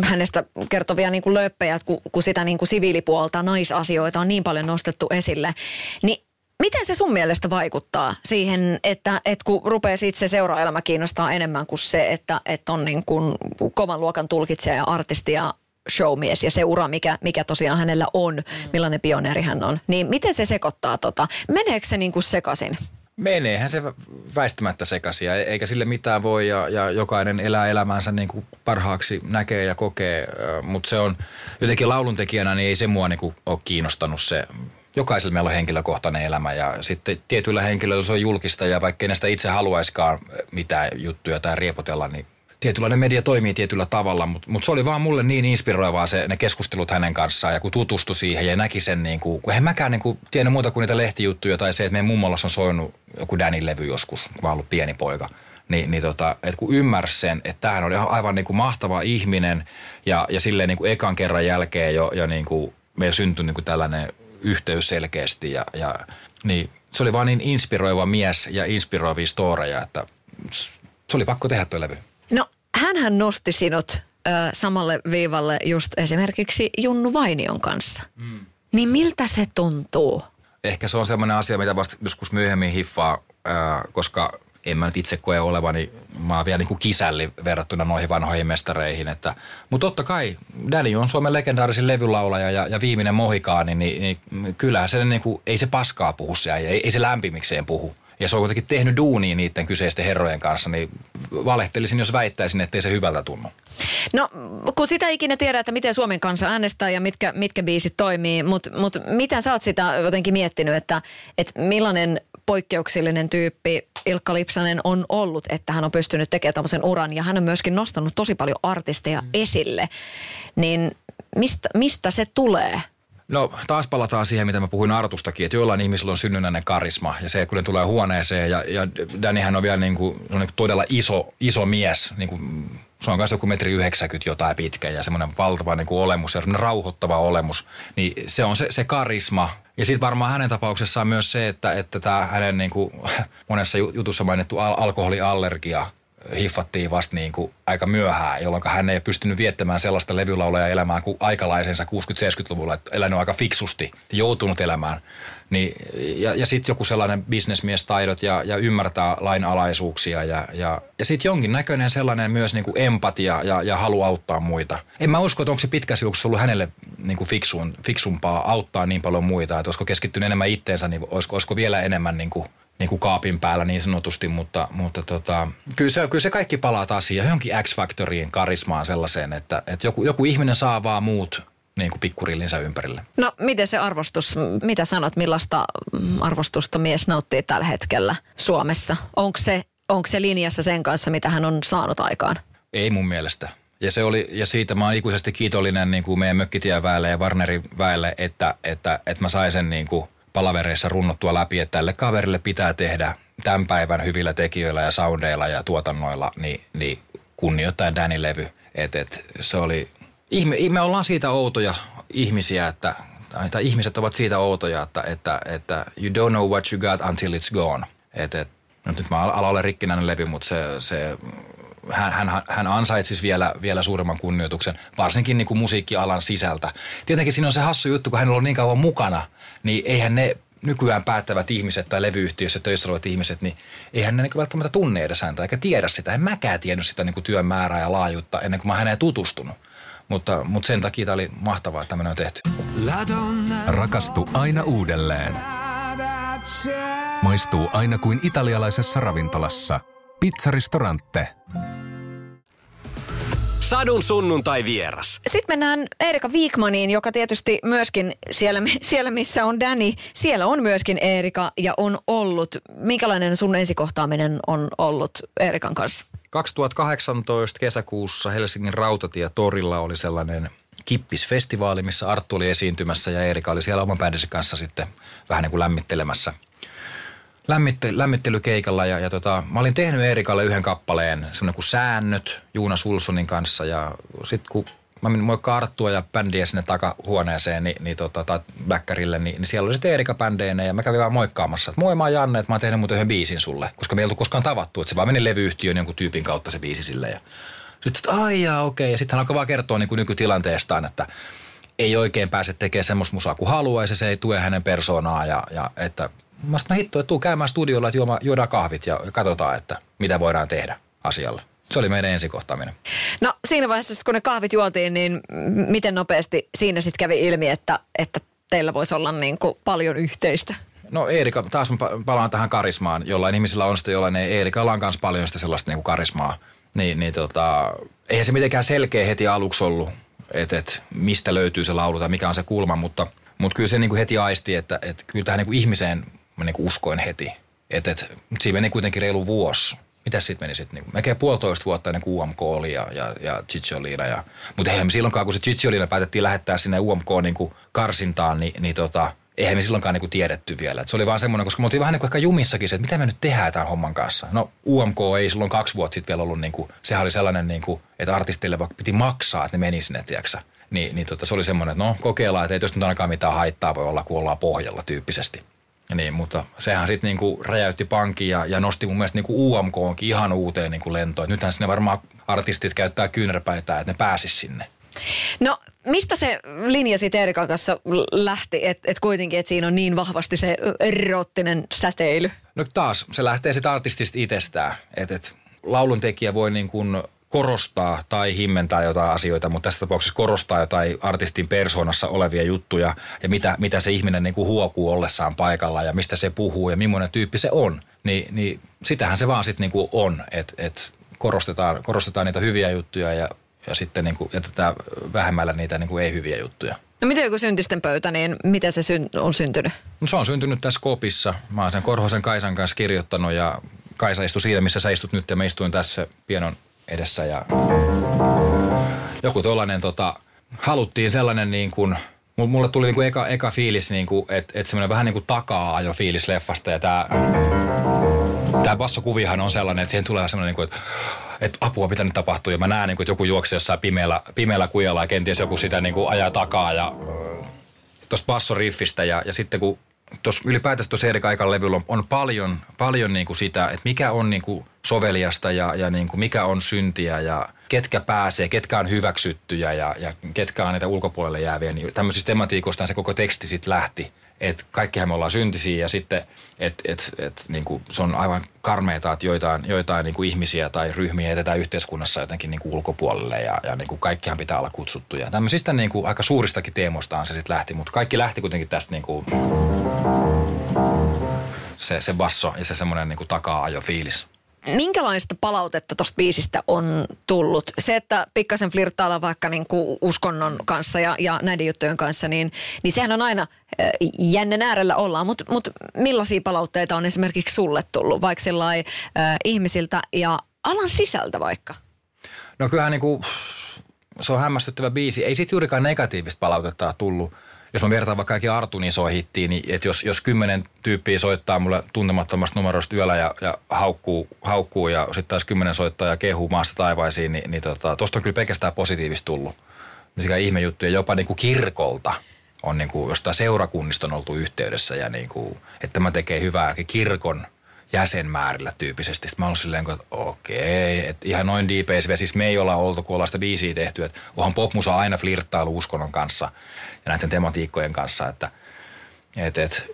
hänestä kertovia niin kuin lööppejä, kun, kun sitä niin kuin siviilipuolta, naisasioita on niin paljon nostettu esille. Niin Miten se sun mielestä vaikuttaa siihen, että, että kun rupeaa siitä se seuraelämä kiinnostaa enemmän kuin se, että, että on niin kuin kovan luokan tulkitsija ja artisti ja showmies ja se ura, mikä, mikä tosiaan hänellä on, millainen pioneeri hän on. Niin miten se sekoittaa tota? Meneekö se niin kuin sekaisin? Meneehän se väistämättä sekaisin, ja eikä sille mitään voi ja, ja jokainen elää elämänsä niin kuin parhaaksi näkee ja kokee, mutta se on jotenkin lauluntekijänä, niin ei se mua niin kuin ole kiinnostanut se. Jokaisella meillä on henkilökohtainen elämä ja sitten tietyillä henkilöillä se on julkista ja vaikka ne sitä itse haluaiskaan mitään juttuja tai riepotella, niin tietynlainen media toimii tietyllä tavalla, mutta, mutta se oli vaan mulle niin inspiroivaa se, ne keskustelut hänen kanssaan ja kun tutustui siihen ja näki sen, niin kuin, kun en mäkään niin kuin, tiennyt muuta kuin niitä lehtijuttuja tai se, että meidän mummolassa on soinut joku Danin levy joskus, kun mä ollut pieni poika. Niin, niin tota, että kun ymmärsi sen, että tämähän oli aivan niin kuin mahtava ihminen ja, ja silleen niin kuin ekan kerran jälkeen jo, jo niin kuin meillä syntyi niin kuin tällainen yhteys selkeästi ja, ja niin se oli vaan niin inspiroiva mies ja inspiroivia storeja, että se oli pakko tehdä tuo levy. No, hän nosti sinut ö, samalle viivalle just esimerkiksi Junnu Vainion kanssa. Mm. Niin miltä se tuntuu? Ehkä se on sellainen asia, mitä vasta joskus myöhemmin hiffaa, ö, koska en mä nyt itse koe olevani, mä oon vielä niin kuin kisälli verrattuna noihin vanhoihin mestareihin. Että, mutta totta kai Danny on Suomen legendaarisin levylaulaja ja, ja viimeinen mohikaani, niin, niin kyllähän se niin kuin, ei se paskaa puhu se ei, ei se lämpimikseen puhu ja se on kuitenkin tehnyt duunia niiden kyseisten herrojen kanssa, niin valehtelisin, jos väittäisin, että ei se hyvältä tunnu. No, kun sitä ikinä tiedä, että miten Suomen kanssa äänestää ja mitkä, mitkä biisit toimii, mutta mut miten sä oot sitä jotenkin miettinyt, että, että millainen poikkeuksellinen tyyppi Ilkka Lipsanen on ollut, että hän on pystynyt tekemään tämmöisen uran ja hän on myöskin nostanut tosi paljon artisteja mm. esille. Niin mistä, mistä se tulee? No taas palataan siihen, mitä mä puhuin Artustakin, että joillain ihmisillä on synnynnäinen karisma ja se, kun ne tulee huoneeseen ja, ja Dannyhän on vielä niin kuin, on niin kuin todella iso, iso mies, niin kuin, se on kanssa joku metri 90 jotain pitkä ja semmoinen valtava niin kuin olemus ja rauhoittava olemus, niin se on se, se karisma. Ja sitten varmaan hänen tapauksessaan myös se, että, että tämä hänen niin kuin, <laughs> monessa jutussa mainittu al- alkoholiallergia – hiffattiin vasta niin kuin aika myöhään, jolloin hän ei pystynyt viettämään sellaista levylaulaja elämää kuin aikalaisensa 60-70-luvulla, että elänyt aika fiksusti, joutunut elämään. Niin, ja ja sitten joku sellainen bisnesmiestaidot ja, ja ymmärtää lainalaisuuksia ja, ja, ja sitten jonkinnäköinen sellainen myös niin kuin empatia ja, ja halu auttaa muita. En mä usko, että onko se juoksussa ollut hänelle niin kuin fiksuun, fiksumpaa auttaa niin paljon muita, että olisiko keskittynyt enemmän itteensä, niin olisiko, olisiko vielä enemmän niin kuin – niin kuin kaapin päällä niin sanotusti, mutta, mutta tota, kyllä, se, kyllä se kaikki palaa taas siihen johonkin X-Factoriin, karismaan sellaiseen, että, että joku, joku ihminen saa vaan muut niin kuin pikkurillinsä ympärille. No miten se arvostus, mitä sanot, millaista arvostusta mies nauttii tällä hetkellä Suomessa? Onko se, onko se linjassa sen kanssa, mitä hän on saanut aikaan? Ei mun mielestä. Ja, se oli, ja siitä mä oon ikuisesti kiitollinen niin kuin meidän mökkitien väelle ja Warnerin väelle, että, että, että mä sain sen niin kuin palavereissa runnottua läpi, että tälle kaverille pitää tehdä tämän päivän hyvillä tekijöillä ja soundeilla ja tuotannoilla, niin, niin kunnioittain Danny levy. Et, et, se oli, ihme, me ollaan siitä outoja ihmisiä, että, tai ihmiset ovat siitä outoja, että, että, että you don't know what you got until it's gone. Et, et, no nyt mä alan olla rikkinäinen levy, mutta se, se hän, hän, hän ansaitsisi vielä, vielä suuremman kunnioituksen, varsinkin niin kuin musiikkialan sisältä. Tietenkin siinä on se hassu juttu, kun hän on ollut niin kauan mukana, niin eihän ne nykyään päättävät ihmiset tai levyyhtiöissä töissä olevat ihmiset, niin eihän ne niin välttämättä tunne edes häntä eikä tiedä sitä. En mäkään tiennyt sitä niin kuin työn määrää ja laajuutta ennen kuin mä häneen tutustunut. Mutta, mutta sen takia tämä oli mahtavaa, että tämmöinen on tehty. Rakastu aina uudelleen. Maistuu aina kuin italialaisessa ravintolassa. Pizzaristorante. Sadun sunnuntai vieras. Sitten mennään Erika Viikmaniin, joka tietysti myöskin siellä, siellä, missä on Danny, siellä on myöskin Erika ja on ollut. Minkälainen sun ensikohtaaminen on ollut Erikan kanssa? 2018 kesäkuussa Helsingin Rautatie-torilla oli sellainen kippisfestivaali, missä Arttu oli esiintymässä ja Erika oli siellä oman bändinsä kanssa sitten vähän niin kuin lämmittelemässä – lämmitte, lämmittelykeikalla ja, ja tota, mä olin tehnyt Erikalle yhden kappaleen, semmoinen kuin Säännöt Juuna Sulsonin kanssa ja sitten kun mä menin moikka Arttua ja bändiä sinne takahuoneeseen niin, niin tota, tai bäkkärille, niin, niin siellä oli sitten Erika bändeinä ja mä kävin vaan moikkaamassa, että moi mä oon Janne, että mä oon tehnyt muuten yhden biisin sulle, koska me ei oltu koskaan tavattu, että se vaan meni levyyhtiön jonkun tyypin kautta se biisi sille ja sitten, että ai jaa, okei. Ja sitten hän alkoi vaan kertoa niin kuin nykytilanteestaan, että ei oikein pääse tekemään semmoista musaa kuin haluaisi, se ei tue hänen persoonaa ja, ja että Mä sanoin, no hitto, että tuu käymään studiolla, että juoma, juodaan kahvit ja katsotaan, että mitä voidaan tehdä asialle. Se oli meidän ensikohtaaminen. No siinä vaiheessa, kun ne kahvit juotiin, niin miten nopeasti siinä sitten kävi ilmi, että, että teillä voisi olla niin kuin paljon yhteistä? No Eerika, taas mä pa- palaan tähän karismaan. Jollain ihmisillä on sitä, jollain ei. Eerikalla on myös paljon sitä sellaista niin kuin karismaa. Niin, niin tota, eihän se mitenkään selkeä heti aluksi ollut, että et, mistä löytyy se laulu tai mikä on se kulma, mutta, mutta kyllä se niin kuin heti aisti, että et, kyllä tähän niin kuin ihmiseen mä niin kuin uskoin heti. Että et, siinä meni kuitenkin reilu vuosi. Mitäs sitten meni sitten? Niin melkein puolitoista vuotta ennen kuin UMK oli ja, ja, ja Cicciolina. Ja, mutta eihän me silloinkaan, kun se Cicciolina päätettiin lähettää sinne UMK niin kuin karsintaan, niin, niin tota, eihän me silloinkaan niin tiedetty vielä. Et se oli vaan semmoinen, koska me oltiin vähän niin kuin ehkä jumissakin se, että mitä me nyt tehdään tämän homman kanssa. No UMK ei silloin kaksi vuotta sitten vielä ollut, niin kuin, sehän oli sellainen, niin kuin, että artistille vaikka piti maksaa, että ne meni sinne, tiedätkö Niin, niin tota, se oli semmoinen, että no kokeillaan, että ei jos nyt ainakaan mitään haittaa voi olla, kun ollaan pohjalla tyyppisesti. Niin, mutta sehän sitten niinku räjäytti pankin ja, ja nosti mun mielestä niinku UMK onkin ihan uuteen niinku lentoon. Nythän sinne varmaan artistit käyttää kyynärpäitä, että ne pääsis sinne. No mistä se linja siitä Erikan kanssa lähti, että et kuitenkin, että siinä on niin vahvasti se erottinen säteily? No taas, se lähtee sitä artistista itsestään. Että et, lauluntekijä voi niin kuin korostaa tai himmentää jotain asioita, mutta tässä tapauksessa korostaa jotain artistin persoonassa olevia juttuja ja mitä, mitä se ihminen niin kuin huokuu ollessaan paikalla ja mistä se puhuu ja millainen tyyppi se on. Ni, niin sitähän se vaan sitten niin on, että et korostetaan, korostetaan niitä hyviä juttuja ja, ja sitten niin kuin jätetään vähemmällä niitä niin kuin ei-hyviä juttuja. No miten joku syntisten pöytä, niin miten se syn- on syntynyt? No se on syntynyt tässä kopissa. Mä oon sen Korhosen Kaisan kanssa kirjoittanut ja Kaisa istui siinä, missä sä istut nyt ja mä istuin tässä pienon edessä ja joku tollanen tota, haluttiin sellainen niin kuin, mulle tuli niin kuin eka, eka fiilis, niin kuin, että, että semmoinen vähän niin kuin takaa ajo fiilis leffasta ja tämä tämä bassokuvihan on sellainen, että siihen tulee sellainen, niin kuin, että, että apua mitä nyt tapahtuu. Ja mä näen, kuin, että joku juoksee jossain pimeällä, pimeällä kujalla ja kenties joku sitä niin kuin, ajaa takaa ja tuosta bassoriffistä. Ja, ja sitten kun tuossa ylipäätänsä tuossa Erik Aikan levyllä on, on paljon, paljon niin kuin sitä, että mikä on niin kuin soveliasta ja, ja niin kuin mikä on syntiä ja ketkä pääsee, ketkä on hyväksyttyjä ja, ja ketkä on niitä ulkopuolelle jääviä. Niin tämmöisistä tematiikoista se koko teksti sitten lähti. Että kaikkihan me ollaan syntisiä ja sitten, että et, et, niin kuin se on aivan karmeita, että joitain, joitain niin kuin ihmisiä tai ryhmiä jätetään yhteiskunnassa jotenkin niin kuin ulkopuolelle ja, ja niin kuin kaikkihan pitää olla kutsuttuja. Tämmöisistä niin kuin aika suuristakin teemoistaan se sitten lähti, mutta kaikki lähti kuitenkin tästä niin kuin se, se basso ja se semmoinen niin takaa-ajo fiilis. Minkälaista palautetta tuosta biisistä on tullut? Se, että pikkasen flirttailla vaikka niin kuin uskonnon kanssa ja, ja näiden juttujen kanssa, niin, niin sehän on aina äh, jännen äärellä ollaan. Mutta mut millaisia palautteita on esimerkiksi sulle tullut, vaikka sellai, äh, ihmisiltä ja alan sisältä vaikka? No kyllähän niin kuin, se on hämmästyttävä biisi. Ei siitä juurikaan negatiivista palautetta tullut jos mä vertaan vaikka kaikki Artun isoa hittiin, niin että jos, jos kymmenen tyyppiä soittaa mulle tuntemattomasta numerosta yöllä ja, ja haukkuu, haukkuu ja sitten taas kymmenen soittaa ja kehuu maasta taivaisiin, niin, niin tota, tosta on kyllä pelkästään positiivista tullut. Mikä ihme juttu, ja jopa niin kuin kirkolta on niin kuin jostain seurakunnista on oltu yhteydessä ja niin kuin, että mä tekee hyvää kirkon – jäsenmäärillä tyyppisesti. Sitten mä olin silleen, että okei, että ihan noin deep siis me ei olla oltu, kun ollaan sitä biisiä tehty, että onhan popmusa aina flirttailu uskonnon kanssa ja näiden tematiikkojen kanssa, että et, et,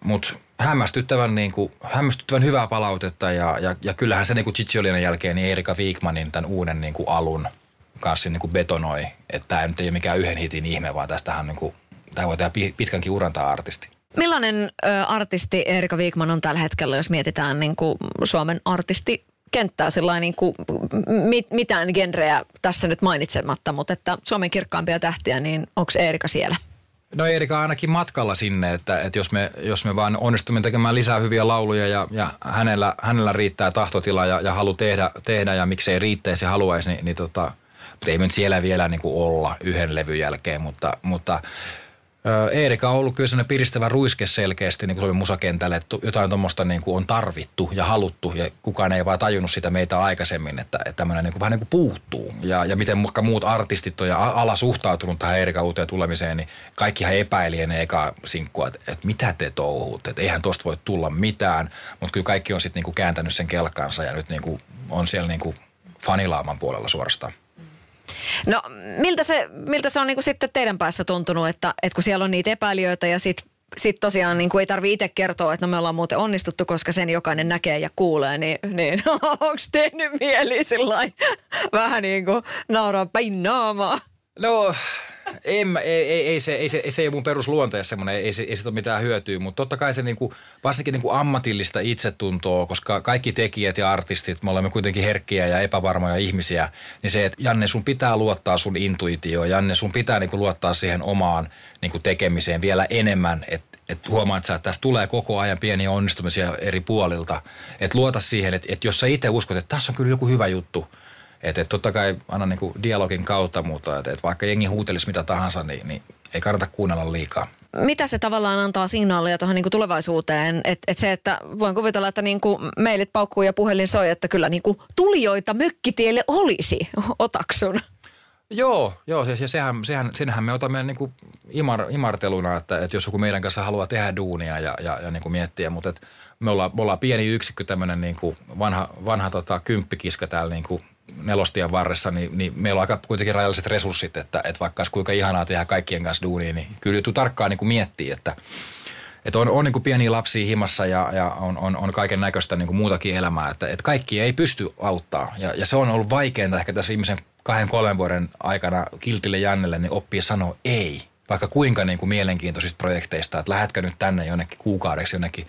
mutta hämmästyttävän, niin kuin, hämmästyttävän hyvää palautetta ja, ja, ja kyllähän se niin kuin jälkeen niin Erika Wigmanin tämän uuden niin kuin alun kanssa niin kuin betonoi, että tämä nyt ei ole mikään yhden hitin ihme, vaan tästähän niin kuin, tämä voi tehdä pitkänkin uran tämä artisti. Millainen ö, artisti Erika Viikman on tällä hetkellä, jos mietitään niin kuin Suomen artisti kenttää sellainen niin kuin, mit, mitään genreä tässä nyt mainitsematta, mutta että Suomen kirkkaampia tähtiä, niin onko Erika siellä? No Erika on ainakin matkalla sinne, että, että jos, me, jos me vaan onnistumme tekemään lisää hyviä lauluja ja, ja hänellä, hänellä riittää tahtotila ja, ja halu tehdä, tehdä ja miksei riittäisi haluaisi, niin, niin tota, ei nyt siellä vielä niin kuin olla yhden levyn jälkeen, mutta, mutta Eerika on ollut kyllä sellainen piristävä ruiske selkeästi niin kuin Suomen musakentälle, että jotain tuommoista niin kuin on tarvittu ja haluttu ja kukaan ei vaan tajunnut sitä meitä aikaisemmin, että, että tämmöinen niin kuin, vähän niin kuin puuttuu. Ja, ja miten muut artistit on ja ala suhtautunut tähän Eerika uuteen tulemiseen, niin kaikkihan epäili ennen eka sinkkua, että, että mitä te touhuutte, että eihän tuosta voi tulla mitään, mutta kyllä kaikki on sitten niin kääntänyt sen kelkkansa ja nyt niin kuin on siellä niin kuin fanilaaman puolella suorastaan. No miltä se, miltä se on niin kuin sitten teidän päässä tuntunut, että, että kun siellä on niitä epäilijöitä ja sitten sit tosiaan niin kuin ei tarvitse itse kertoa, että no me ollaan muuten onnistuttu, koska sen jokainen näkee ja kuulee, niin, niin <laughs> onko tehnyt mieli vähän niin kuin nauraa päin naamaa? No En, ei, ei, ei, se, ei, se, ei se ei ole mun perusluonteessa semmoinen, ei, se, ei se ole mitään hyötyä, mutta totta kai se niinku, varsinkin niinku ammatillista itsetuntoa, koska kaikki tekijät ja artistit, me olemme kuitenkin herkkiä ja epävarmoja ihmisiä, niin se, että Janne, sun pitää luottaa sun intuitioon, Janne, sun pitää niinku luottaa siihen omaan niinku tekemiseen vielä enemmän, että et huomaat että tässä tulee koko ajan pieniä onnistumisia eri puolilta. Että luota siihen, että et jos sä itse uskot, että tässä on kyllä joku hyvä juttu, että et totta kai aina niinku dialogin kautta, mutta että et vaikka jengi huutelisi mitä tahansa, niin, niin ei kannata kuunnella liikaa. Mitä se tavallaan antaa signaalia tuohon niinku tulevaisuuteen? Että et se, että voin kuvitella, että niinku mailit paukkuu ja puhelin soi, että kyllä niinku tulijoita mökkitielle olisi. Otaksun. Joo, joo ja sehän, sehän, senhän me otamme niin kuin imar, imarteluna, että, että jos joku meidän kanssa haluaa tehdä duunia ja, ja, ja niin kuin miettiä, mutta että me, ollaan, me ollaan pieni yksikkö, tämmöinen niin kuin vanha, vanha tota, kymppikiska täällä niin kuin nelostien varressa, niin, niin meillä on aika kuitenkin rajalliset resurssit, että, että vaikka olisi kuinka ihanaa tehdä kaikkien kanssa duunia, niin kyllä joutuu tarkkaan niin miettiä, että, että on, on niin kuin pieniä lapsia himassa ja, ja on, on, on kaiken näköistä niin muutakin elämää, että, että kaikki ei pysty auttaa. Ja, ja se on ollut vaikeinta ehkä tässä viimeisen kahden, kolmen vuoden aikana kiltille Jannelle niin oppii sanoa ei. Vaikka kuinka niin kuin mielenkiintoisista projekteista, että lähetkö nyt tänne jonnekin kuukaudeksi jonnekin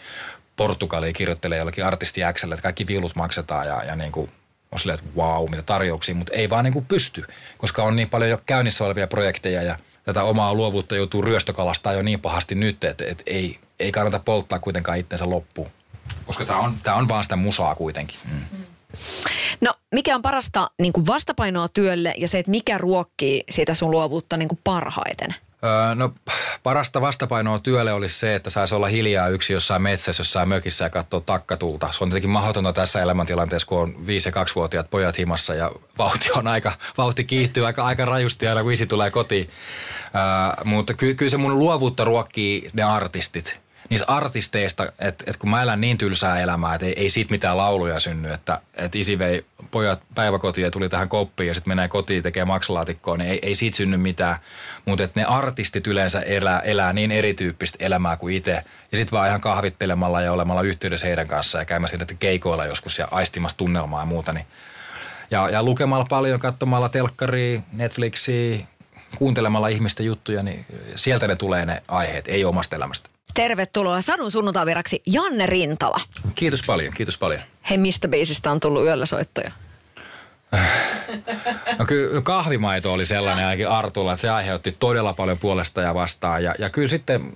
Portugaliin kirjoittelee jollakin artisti Xlle, että kaikki viulut maksetaan ja, ja niin kuin on silleen, että wow, mitä tarjouksia, mutta ei vaan niin kuin pysty, koska on niin paljon jo käynnissä olevia projekteja ja tätä omaa luovuutta joutuu ryöstökalastaa jo niin pahasti nyt, että, että ei, ei kannata polttaa kuitenkaan itsensä loppuun. Koska tämä on, tämä on vaan sitä musaa kuitenkin. Mm. No mikä on parasta niin kuin vastapainoa työlle ja se, että mikä ruokkii sitä sun luovuutta niin kuin parhaiten? Öö, no parasta vastapainoa työlle olisi se, että saisi olla hiljaa yksi jossain metsässä, jossain mökissä ja katsoa takkatulta. Se on tietenkin mahdotonta tässä elämäntilanteessa, kun on 5- ja 2-vuotiaat pojat himassa ja vauhti on aika, vauhti kiihtyy aika, aika rajusti aina kun isi tulee kotiin. Öö, mutta ky, kyllä se mun luovuutta ruokkii ne artistit niistä artisteista, että, että kun mä elän niin tylsää elämää, että ei, ei siitä mitään lauluja synny, että, että isi vei pojat päiväkotiin ja tuli tähän koppiin ja sitten menee kotiin tekee maksalaatikkoon, niin ei, ei siitä synny mitään. Mutta ne artistit yleensä elää, elää niin erityyppistä elämää kuin itse. Ja sitten vaan ihan kahvittelemalla ja olemalla yhteydessä heidän kanssaan ja käymässä sitten keikoilla joskus ja aistimassa tunnelmaa ja muuta. Niin. Ja, ja lukemalla paljon, katsomalla telkkaria, Netflixiä, kuuntelemalla ihmisten juttuja, niin sieltä ne tulee ne aiheet, ei omasta elämästä. Tervetuloa Sadun sunnuntaiviraksi Janne Rintala. Kiitos paljon, kiitos paljon. Hei, mistä biisistä on tullut yöllä soittoja? No kyllä kahvimaito oli sellainen ainakin Artulla, että se aiheutti todella paljon puolesta ja vastaan. Ja, ja kyllä sitten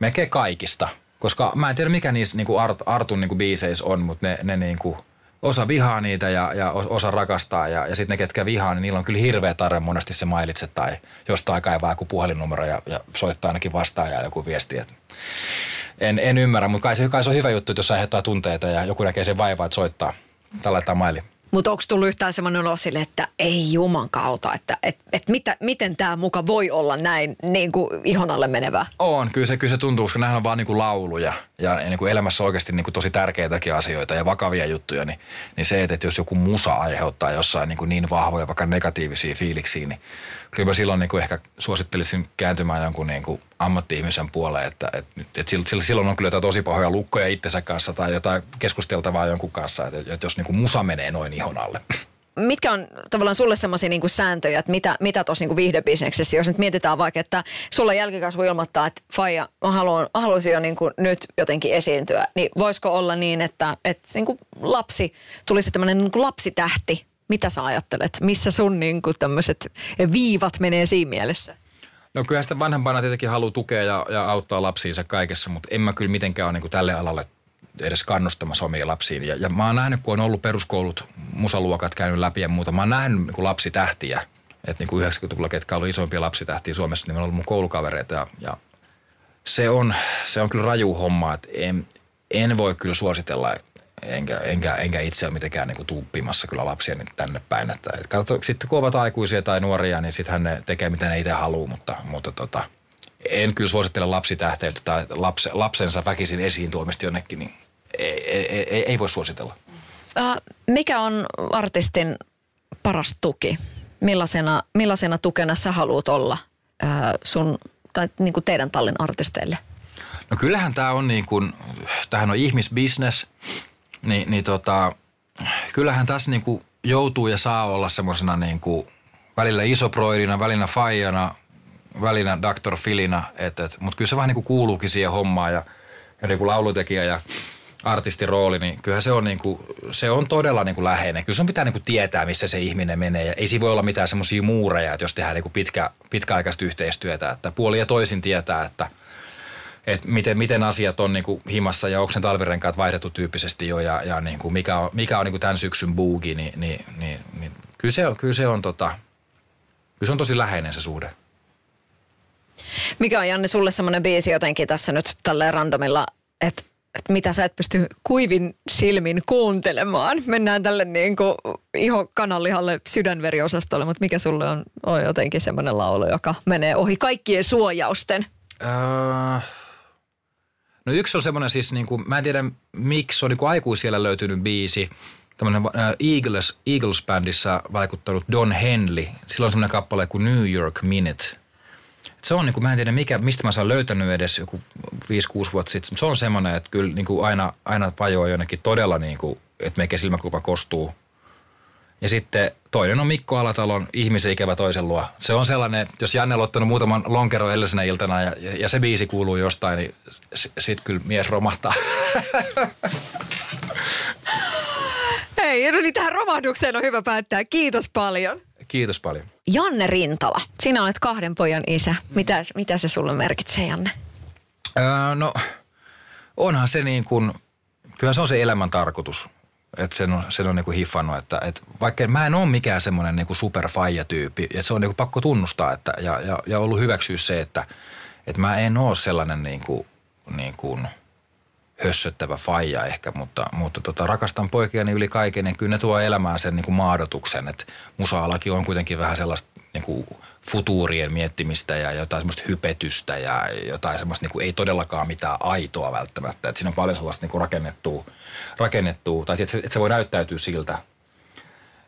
melkein kaikista, koska mä en tiedä mikä niissä niin kuin Art, Artun niin kuin biiseissä on, mutta ne, ne niin kuin – osa vihaa niitä ja, ja osa rakastaa ja, ja sitten ne, ketkä vihaa, niin niillä on kyllä hirveä tarve monesti se mailitse tai jostain kaivaa joku puhelinnumero ja, ja soittaa ainakin vastaan ja joku viesti. Et en, en ymmärrä, mutta kai se, kai se on hyvä juttu, jos aiheuttaa tunteita ja joku näkee sen vaivaa, että soittaa tai laittaa maili. Mutta onko tullut yhtään semmoinen olo sille, että ei juman kautta, että et, et mitä, miten tämä muka voi olla näin niin kuin ihon alle menevää? On, kyllä se, kyllä se tuntuu, koska nämä on vaan niin kuin lauluja ja, niin kuin elämässä oikeasti niin kuin tosi tärkeitäkin asioita ja vakavia juttuja, niin, niin se, että jos joku musa aiheuttaa jossain niin, kuin niin vahvoja vaikka negatiivisia fiiliksiä, niin kyllä mä silloin niin kuin ehkä suosittelisin kääntymään jonkun niin kuin ammatti-ihmisen puoleen, että, että, että silloin on kyllä jotain tosi pahoja lukkoja itsensä kanssa tai jotain keskusteltavaa jonkun kanssa, että, että jos niin kuin musa menee noin ihon alle. Mitkä on tavallaan sulle semmoisia niin sääntöjä, että mitä, mitä tuossa niin viihdebisneksessä, jos nyt mietitään vaikka, että sulla jälkikasvu ilmoittaa, että Faija, mä, haluan, haluaisin jo niin kuin nyt jotenkin esiintyä, niin voisiko olla niin, että, että niin kuin lapsi tulisi tämmöinen niin kuin lapsitähti mitä sä ajattelet? Missä sun niin tämmöiset viivat menee siinä mielessä? No kyllä sitä vanhempana tietenkin haluaa tukea ja, ja auttaa lapsiinsa kaikessa, mutta en mä kyllä mitenkään ole niin tälle alalle edes kannustamassa omia lapsiin. Ja, ja mä oon nähnyt, kun on ollut peruskoulut, musaluokat käynyt läpi ja muuta, mä oon nähnyt niin lapsitähtiä. Että niin 90-luvulla, ketkä ollut isompia lapsitähtiä Suomessa, niin on ollut mun koulukavereita ja, ja se, on, se on kyllä raju homma, että en, en voi kyllä suositella, enkä, enkä, enkä itse ole mitenkään niin tuuppimassa kyllä lapsia niin tänne päin. Että, et katso, sitten kun ovat aikuisia tai nuoria, niin sittenhän ne tekee mitä ne itse haluaa, mutta, mutta tota, en kyllä suosittele lapsitähteyttä tai lapse, lapsensa väkisin esiin tuomista jonnekin, niin ei, ei, ei, ei voi suositella. Äh, mikä on artistin paras tuki? Millaisena, millaisena tukena sä haluat olla äh, sun tai niin kuin teidän tallin artisteille? No kyllähän tämä on niin kuin, tämähän on ihmisbisnes – niin, niin tota, kyllähän tässä niinku joutuu ja saa olla semmoisena niinku välillä isoproidina, välillä faijana, välillä Dr. Filina, mutta kyllä se vähän niin kuin kuuluukin siihen hommaan ja, ja niin kuin laulutekijä ja artistin rooli, niin kyllähän se on, niin kuin, se on todella niin kuin läheinen. Kyllä sun pitää niin kuin tietää, missä se ihminen menee. Ja ei siinä voi olla mitään semmoisia muureja, että jos tehdään niin kuin pitkä, pitkäaikaista yhteistyötä, että puoli ja toisin tietää, että, että miten, miten asiat on niin kuin himassa ja onko ne talvirenkaat vaihdettu tyyppisesti jo ja, ja niin kuin mikä on, mikä on niin kuin tämän syksyn buugi, niin, niin, niin, niin kyllä se on, kyllä se on, tota, kyllä se on tosi läheinen se suhde. Mikä on Janne sulle semmoinen biisi jotenkin tässä nyt tälleen randomilla, että että mitä sä et pysty kuivin silmin kuuntelemaan. Mennään tälle niin kuin iho kananlihalle sydänveriosastolle, mutta mikä sulle on, on jotenkin semmoinen laulu, joka menee ohi kaikkien suojausten? Öö, no yksi on semmoinen siis, niin kuin, mä en tiedä miksi on niin aikuisiellä löytynyt biisi, tämmöinen äh, Eagles, Eagles-bändissä vaikuttanut Don Henley. Sillä on semmoinen kappale kuin New York Minute – se on, niin kuin, mä en tiedä mikä, mistä mä saan löytänyt edes joku 5-6 vuotta sitten. Se on semmoinen, että kyllä niin kuin aina, aina vajoaa jonnekin todella, niin kuin, että meikä silmäkulma kostuu. Ja sitten toinen on Mikko Alatalon ihmisen ikävä toisen luo. Se on sellainen, jos Janne on ottanut muutaman lonkero edellisenä iltana ja, ja se biisi kuuluu jostain, niin sitten kyllä mies romahtaa. <laughs> Hei, no niin tähän romahdukseen on hyvä päättää. Kiitos paljon. Kiitos paljon. Janne Rintala, sinä olet kahden pojan isä. Mitä, mitä se sulle merkitsee, Janne? Öö, no, onhan se niin kuin, kyllä se on se elämän tarkoitus. Että sen on, sen on niin kuin hiffannut, että, että vaikka mä en ole mikään semmoinen niin superfaija-tyyppi, että se on niin kuin pakko tunnustaa että, ja, ja, ja ollut hyväksyä se, että, että mä en ole sellainen niin kuin, niin kuin – hössöttävä faija ehkä, mutta, mutta tota, rakastan poikiani yli kaiken ja kyllä ne tuo elämään sen niin kuin maadotuksen, että musa-alakin on kuitenkin vähän sellaista niin kuin futuurien miettimistä ja jotain semmoista hypetystä ja jotain semmoista niin kuin ei todellakaan mitään aitoa välttämättä. Että siinä on paljon sellaista niin kuin rakennettua, rakennettua tai että se voi näyttäytyä siltä,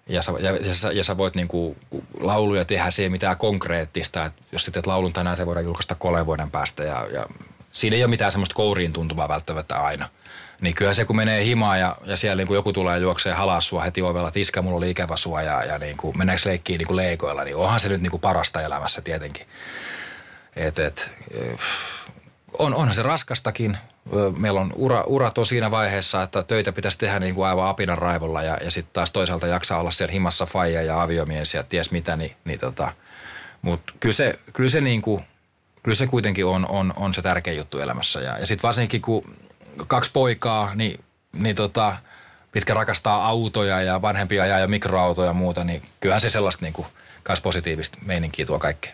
ja sä, ja, ja, sä, ja sä voit niinku lauluja tehdä, se ei mitään konkreettista. että jos sä teet laulun tänään, se voidaan julkaista kolmen vuoden päästä ja, ja siinä ei ole mitään semmoista kouriin tuntuvaa välttämättä aina. Niin kyllä se, kun menee himaan ja, ja siellä niin kuin joku tulee juoksee halas sua heti ovella, että iskä, mulla oli ikävä sua ja, ja niin kuin, mennäänkö leikkiin niin kuin leikoilla, niin onhan se nyt niin kuin parasta elämässä tietenkin. Et, et, on, onhan se raskastakin. Meillä on ura, urat on siinä vaiheessa, että töitä pitäisi tehdä niin kuin aivan apinan raivolla ja, ja sitten taas toisaalta jaksaa olla siellä himassa faija ja aviomies ja ties mitä, niin, niin tota, mutta kyllä se, kyllä se niin kuin – kyllä se kuitenkin on, on, on se tärkeä juttu elämässä. Ja, ja sitten varsinkin kun kaksi poikaa, niin, niin tota, mitkä rakastaa autoja ja vanhempia ajaa ja mikroautoja ja muuta, niin kyllähän se sellaista niin kuin, kans positiivista meininkiä tuo kaikkea.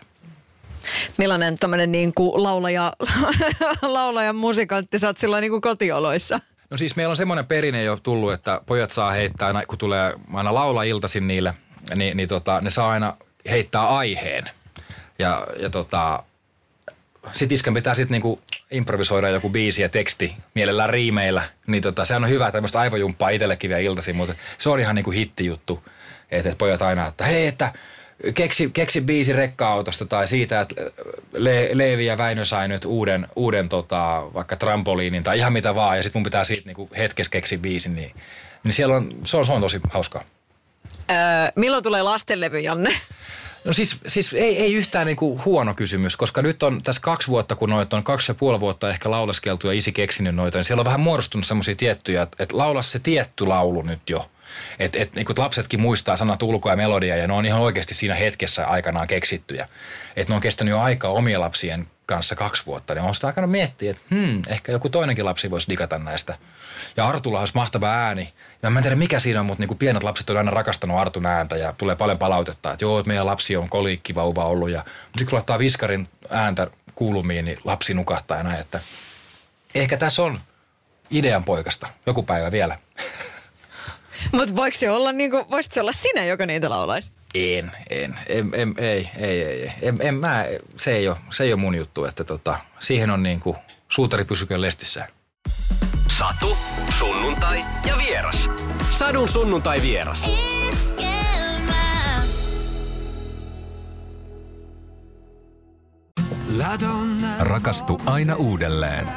Millainen tämmöinen niin kuin laulaja, <laughs> laulaja musikantti sä oot silloin niin kuin kotioloissa? No siis meillä on semmoinen perinne jo tullut, että pojat saa heittää aina, kun tulee aina laula iltaisin niille, niin, niin tota, ne saa aina heittää aiheen. Ja, ja tota, sit iskän pitää sitten niinku improvisoida joku biisi ja teksti mielellään riimeillä, niin tota, sehän on hyvä tämmöistä aivojumppaa itsellekin vielä iltaisin, mutta se on ihan niinku hittijuttu, että et pojat aina, että hei, että keksi, keksi biisi rekka-autosta tai siitä, että Le- Leevi ja Väinö sai nyt uuden, uuden tota, vaikka trampoliinin tai ihan mitä vaan, ja sitten mun pitää siitä niinku hetkessä keksiä biisin, niin, niin siellä on, se on, se on tosi hauskaa. Öö, milloin tulee lastenlevy, Janne? No siis, siis ei, ei yhtään niinku huono kysymys, koska nyt on tässä kaksi vuotta, kun noita on kaksi ja puoli vuotta ehkä lauleskeltu ja isi keksinyt noita, niin siellä on vähän muodostunut semmoisia tiettyjä, että, että laula se tietty laulu nyt jo. Että et, niin lapsetkin muistaa sanat ulkoa ja melodia ja ne on ihan oikeasti siinä hetkessä aikanaan keksittyjä. Että ne on kestänyt jo aikaa omien lapsien kanssa kaksi vuotta, niin on sitä aikana miettiä, että hmm, ehkä joku toinenkin lapsi voisi digata näistä. Ja Artulla olisi mahtava ääni. Ja mä en tiedä mikä siinä on, mutta niin pienet lapset on aina rakastanut Artun ääntä ja tulee paljon palautetta, että joo, että meidän lapsi on koliikkivauva ollut. Ja, mutta sitten kun laittaa viskarin ääntä kuulumiin, niin lapsi nukahtaa ja näin, että ehkä tässä on idean poikasta joku päivä vielä. <laughs> Mutta voiko se olla, niin kuin, se olla sinä, joka niitä laulaisi? En, en, en, en ei, ei, ei, en, en, mä, se ei ole, se ei ole mun juttu, että tota, siihen on niin kuin, suutari pysykö lestissään. Satu, sunnuntai ja vieras. Sadun sunnuntai vieras. Rakastu aina uudelleen.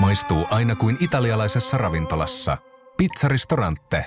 Maistuu aina kuin italialaisessa ravintolassa. Pizzaristorante.